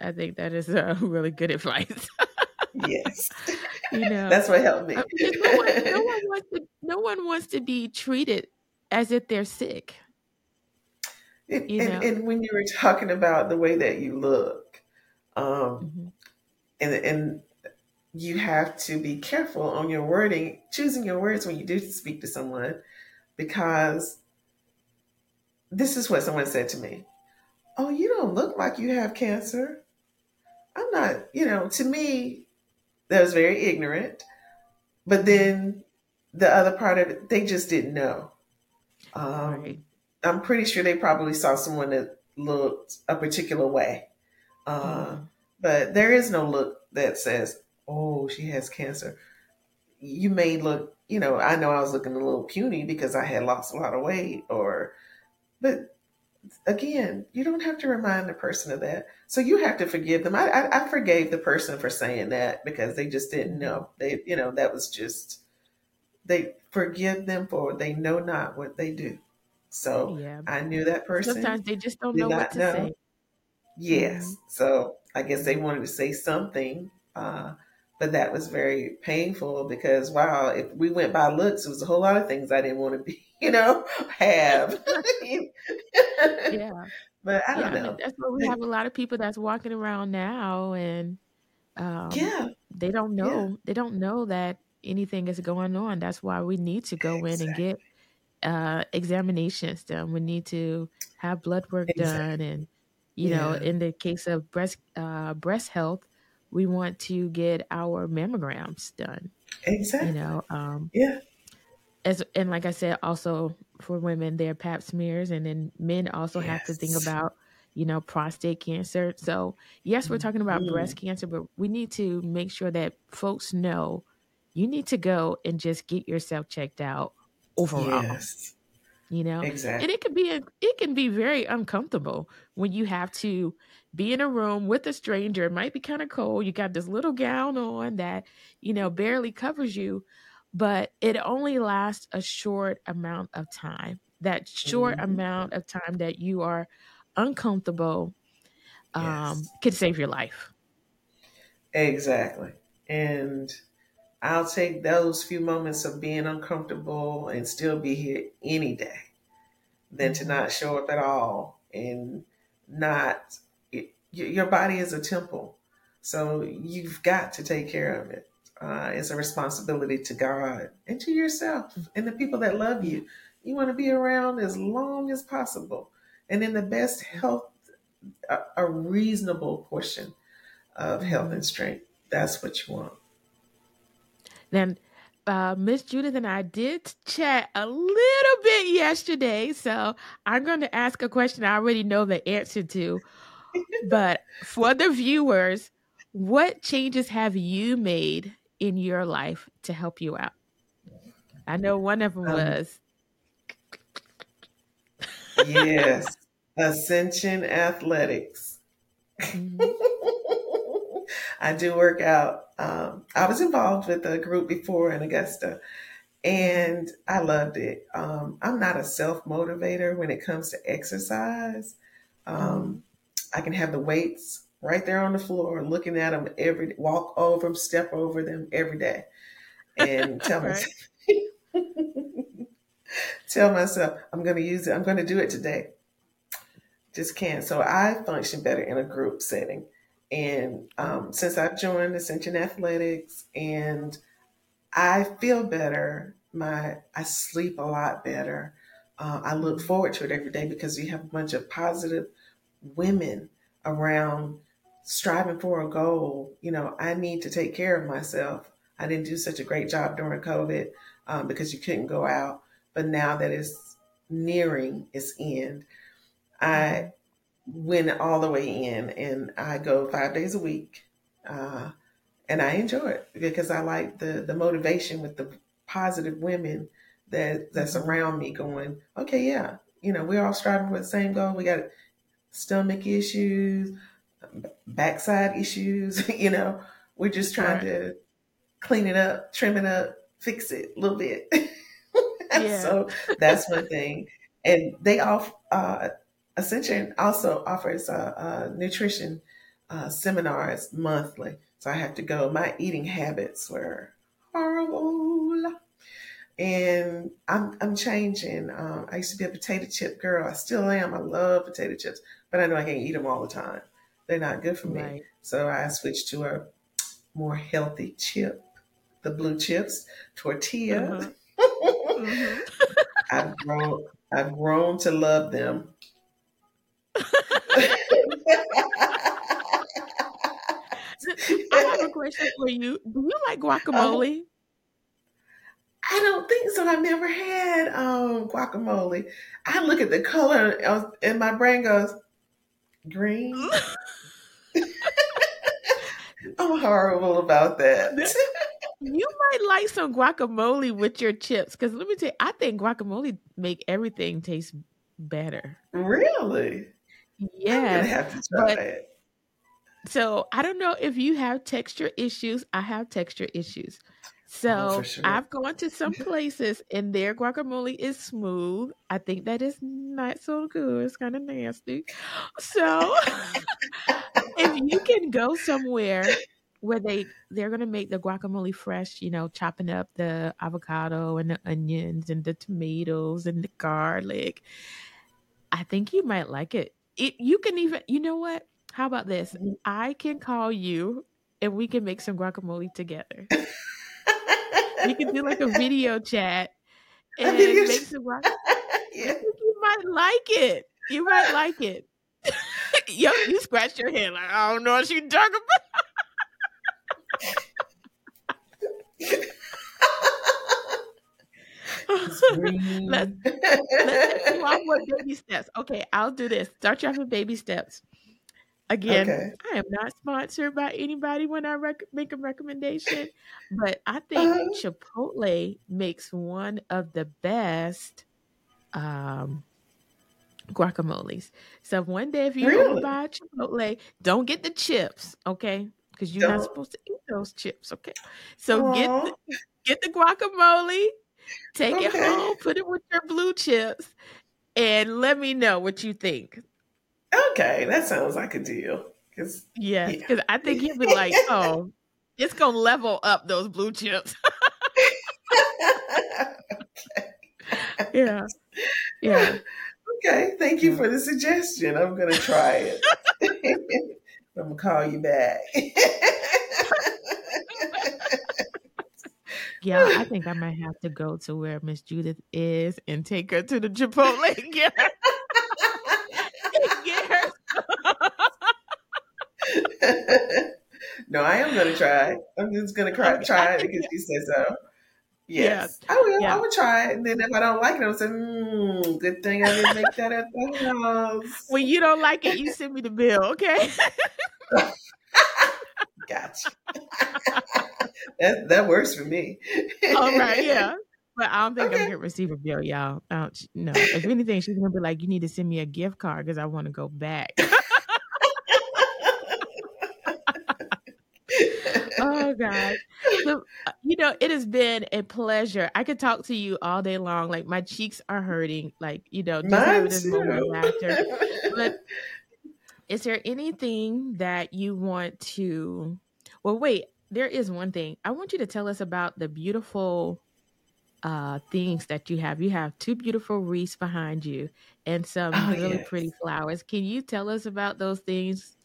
I think that is uh, really good advice. Yes. you know, That's what helped me. uh, because no one no one wants to no one wants to be treated as if they're sick. and, and, when you were talking about the way that you look, um, hmm and and you have to be careful on your wording, choosing your words when you do speak to someone, because this is what someone said to me. Oh, you don't look like you have cancer. I'm not, you know, to me, that was very ignorant. But then the other part of it, they just didn't know. Um, right. I'm pretty sure they probably saw someone that looked a particular way. Uh, mm. But there is no look that says, oh, she has cancer. You may look, you know, I know I was looking a little puny because I had lost a lot of weight, or, but again, you don't have to remind the person of that. So you have to forgive them. I, I, I forgave the person for saying that because they just didn't know. They, you know, that was just, they forgive them for they know not what they do. So yeah. I knew that person. Sometimes they just don't know what to know. say. Yes. Mm-hmm. So I guess they wanted to say something, uh, but that was very painful because wow, if we went by looks, it was a whole lot of things I didn't want to be, you know, have. yeah. But I don't yeah, know. that's where we have a lot of people that's walking around now and um, yeah. They don't know. Yeah. They don't know that anything is going on. That's why we need to go exactly. in and get uh, examinations done. We need to have blood work exactly. done, and you yeah. know, in the case of breast uh, breast health, we want to get our mammograms done. Exactly. You know, um, yeah. As and like I said, also for women, their Pap smears, and then men also yes. have to think about you know, prostate cancer. So, yes, we're talking about mm. breast cancer, but we need to make sure that folks know you need to go and just get yourself checked out overall. Yes. You know, exactly. And it can be a, it can be very uncomfortable when you have to be in a room with a stranger. It might be kind of cold. You got this little gown on that, you know, barely covers you, but it only lasts a short amount of time. That short mm-hmm. amount of time that you are uncomfortable um, yes. could save your life. Exactly. And I'll take those few moments of being uncomfortable and still be here any day than to not show up at all and not. It, your body is a temple, so you've got to take care of it. Uh, it's a responsibility to God and to yourself and the people that love you. You want to be around as long as possible and in the best health, a, a reasonable portion of health and strength. That's what you want. Then uh, Miss Judith and I did chat a little bit yesterday, so I'm going to ask a question I already know the answer to. but for the viewers, what changes have you made in your life to help you out? I know one of them um, was. yes, Ascension Athletics. Mm-hmm. I do work out. Um, I was involved with a group before in Augusta, and I loved it. Um, I'm not a self motivator when it comes to exercise. Um, I can have the weights right there on the floor, looking at them every walk over them, step over them every day, and tell myself, tell myself I'm going to use it. I'm going to do it today. Just can't. So I function better in a group setting. And um, since I've joined Ascension Athletics and I feel better, my I sleep a lot better. Uh, I look forward to it every day because we have a bunch of positive women around striving for a goal. You know, I need to take care of myself. I didn't do such a great job during COVID um, because you couldn't go out. But now that it's nearing its end, I went all the way in and I go five days a week. Uh, and I enjoy it because I like the, the motivation with the positive women that that's mm-hmm. around me going, okay, yeah, you know, we're all striving for the same goal. We got stomach issues, backside issues, you know, we're just trying right. to clean it up, trim it up, fix it a little bit. yeah. so that's one thing. And they all, uh, Ascension also offers uh, nutrition uh, seminars monthly. So I have to go. My eating habits were horrible. And I'm, I'm changing. Um, I used to be a potato chip girl. I still am. I love potato chips, but I know I can't eat them all the time. They're not good for me. Right. So I switched to a more healthy chip, the blue chips, tortilla. Uh-huh. Mhm. I've grown I've grown to love them. I have a question for you. Do you like guacamole? I don't think so. I've never had um, guacamole. I look at the color and my brain goes, green. I'm horrible about that. You might like some guacamole with your chips because let me tell you, I think guacamole make everything taste better. really? I'm gonna have to try but so I don't know if you have texture issues. I have texture issues. Oh, So sure. I've gone to some places and their guacamole is smooth. I think that is not so good. It's kind of nasty. So if you can go somewhere where they they're gonna make the guacamole fresh, you know, chopping up the avocado and the onions and the tomatoes and the garlic, I think you might like it. It you can even you know what? How about this? Mhm. I can call you and we can make some guacamole together. We can do like a video chat and make some guac. I yeah. think you might like it. You might like it. Yo, you scratch your head like I don't know what you're talking about. Let's let's you off with baby steps. Okay, I'll do this. Start you off with baby steps. Again, Okay. I am not sponsored by anybody when I rec- make a recommendation, but I think Uh, Chipotle makes one of the best um, guacamoles. So one day, if you go really? by Chipotle, don't get the chips, okay? Because you're not Don't. supposed to eat those chips, okay? So get the, get the guacamole, take it Okay. home, put it with your blue chips, and let me know what you think. Okay. That sounds like a deal. 'Cause- Yes, yeah. because I think you'll be like, oh, it's gonna level up those blue chips. yeah, yeah. okay. Thank you for the suggestion. I'm gonna try it. I'm gonna call you back. Yeah, I think I might have to go to where Miss Judith is and take her to the Chipotle and get her. get her. no, I am gonna try. I'm just gonna cry, Okay, try it because you said so. yeah, Yes, I will. I yeah. will try it, and then if I don't like it, I'll say, mm, "Good thing I didn't make that at the house." When you don't like it, you send me the bill, okay? Gotcha. that that works for me. All right, yeah. But I don't think I'm gonna receive a bill, y'all. I don't, no. If anything, she's gonna be like, "You need to send me a gift card because I want to go back." oh God. So, uh, you know, it has been a pleasure. I could talk to you all day long. Like my cheeks are hurting. Like you know, just Mine this moment too. laughter. But is there anything that you want to? Well, wait. There is one thing I want you to tell us about the beautiful uh things that you have. You have two beautiful wreaths behind you and some oh really yes. pretty flowers. Can you tell us about those things?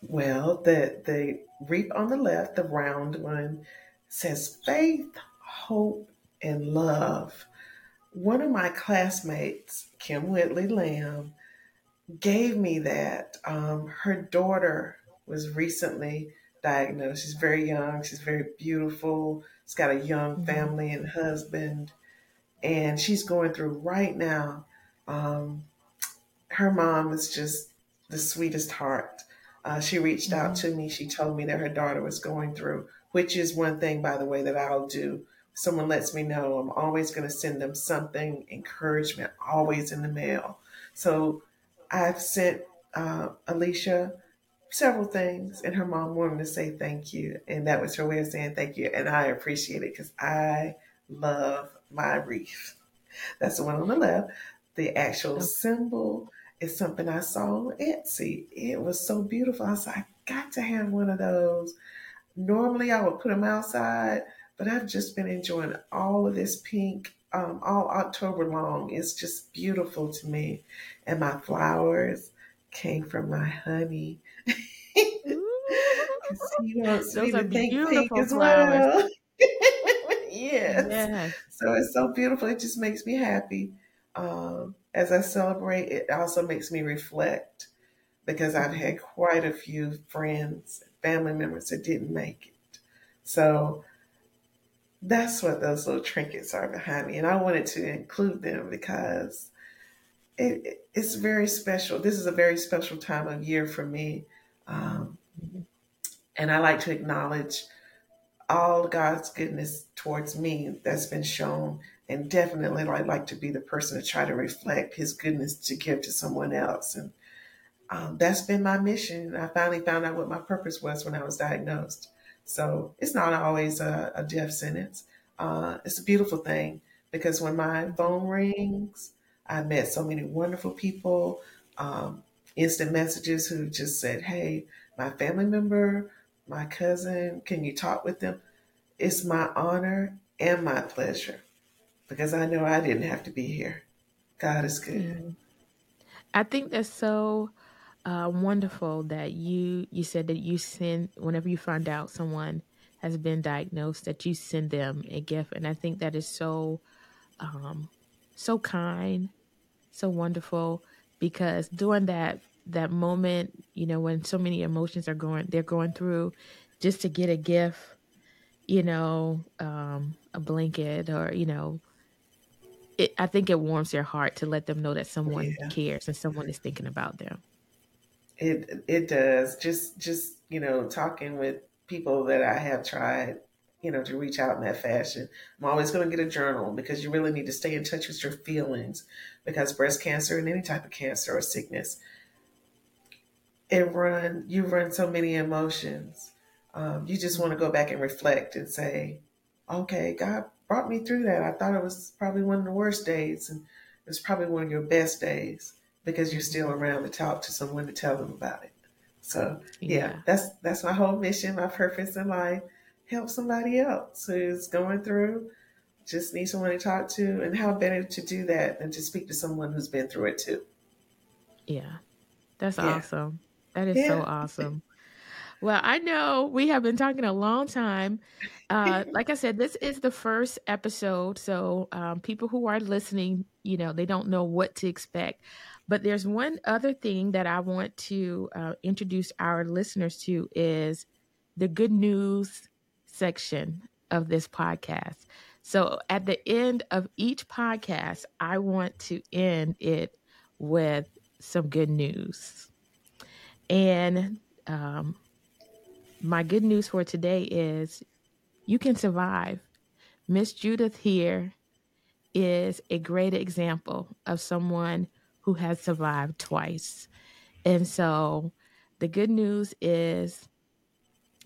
Well, the the wreath on the left, the round one, says faith, hope, and love. One of my classmates, Kim Whitley Lamb, gave me that. Um, her daughter was recently diagnosed. She's very young. She's very beautiful. She's got a young Mhm. family and husband, and she's going through right now. Um, her mom is just the sweetest heart. Uh, she reached out Mhm. to me. She told me that her daughter was going through, which is one thing, by the way, that I'll do. Someone lets me know, I'm always going to send them something, encouragement, always in the mail. So I've sent uh, Alicia several things, and her mom wanted to say thank you. And that was her way of saying thank you. And I appreciate it because I love my wreath. That's the one on the left. The actual symbol is something I saw on Etsy. It was so beautiful. I said, I got to have one of those. Normally I would put them outside, but I've just been enjoying all of this pink um, all October long. It's just beautiful to me. And my flowers came from my honey. Ooh. Because He wants Those are beautiful as flowers. well. yes. Yes. So it's so beautiful. It just makes me happy. Um, as I celebrate, it also makes me reflect because I've had quite a few friends, family members that didn't make it. So that's what those little trinkets are behind me. And I wanted to include them because it, it- it's very special. This is a very special time of year for me. Um, and I like to acknowledge all God's goodness towards me that's been shown. And definitely, I'd like to be the person to try to reflect His goodness to give to someone else. And um, that's been my mission. I finally found out what my purpose was when I was diagnosed. So it's not always a, a death sentence. Uh, it's a beautiful thing because when my phone rings, I met so many wonderful people, um, instant messages who just said, Hey, my family member, my cousin, can you talk with them? It's my honor and my pleasure because I know I didn't have to be here. God is good. I think that's so uh, wonderful that you you said that you send whenever you find out someone has been diagnosed that you send them a gift, and I think that is so um, so kind, so wonderful because during that that moment, you know, when so many emotions are going they're going through, just to get a gift, you know, um, a blanket or you know it, I think it warms their heart to let them know that someone Yeah. cares and someone is thinking about them. It it does. Just just you know, talking with people that I have tried, you know, to reach out in that fashion. I'm always going to get a journal because you really need to stay in touch with your feelings because breast cancer and any type of cancer or sickness, it run you run so many emotions. Um, you just want to go back and reflect and say, okay, God brought me through that. I thought it was probably one of the worst days, and it was probably one of your best days because you're still around to talk to someone to tell them about it. So yeah, Yeah. that's that's my whole mission, my purpose in life. Help somebody else who's going through, just need someone to talk to, and how better to do that than to speak to someone who's been through it too. Yeah. That's Yeah. awesome. That is so awesome. Well, I know we have been talking a long time. Uh, like I said, this is the first episode. So um, people who are listening, you know, they don't know what to expect. But there's one other thing that I want to uh, introduce our listeners to is the good news section of this podcast. So at the end of each podcast, I want to end it with some good news. And um, my good news for today is you can survive. Miss Judith here is a great example of someone who has survived twice. And so the good news is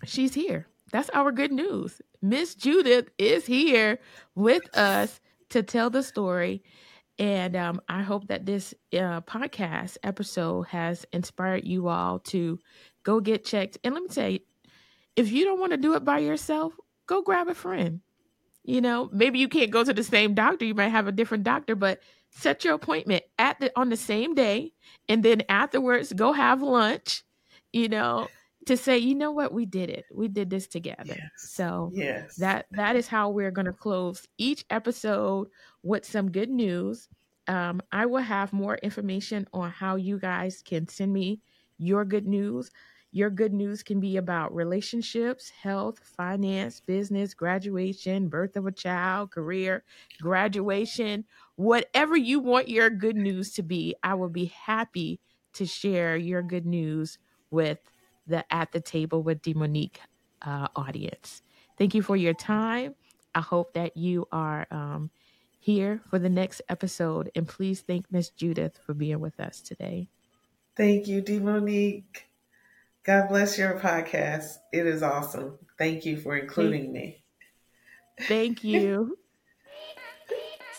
she's here. That's our good news. Miss Judith is here with us to tell the story. And um, I hope that this uh, podcast episode has inspired you all to go get checked. And let me tell you, if you don't want to do it by yourself, go grab a friend. You know, maybe you can't go to the same doctor. You might have a different doctor, but set your appointment at the on the same day, and then afterwards go have lunch. You know, to say, you know what, we did it. We did this together. Yes. So Yes. that that is how we're going to close each episode with some good news um, i will have more information on how you guys can send me your good news your good news can be about relationships health finance business graduation birth of a child career graduation whatever you want your good news to be i will be happy to share your good news with the at the table with D'Monique uh, audience Thank you for your time. I hope that you are um, here for the next episode. And please thank Miss Judith for being with us today. Thank you, D'Monique. God bless your podcast. It is awesome. Thank you for including me. Thank you.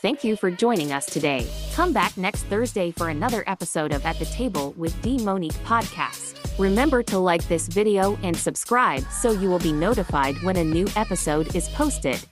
Thank you for joining us today. Come back next Thursday for another episode of At the Table with D'Monique podcast. Remember to like this video and subscribe so you will be notified when a new episode is posted.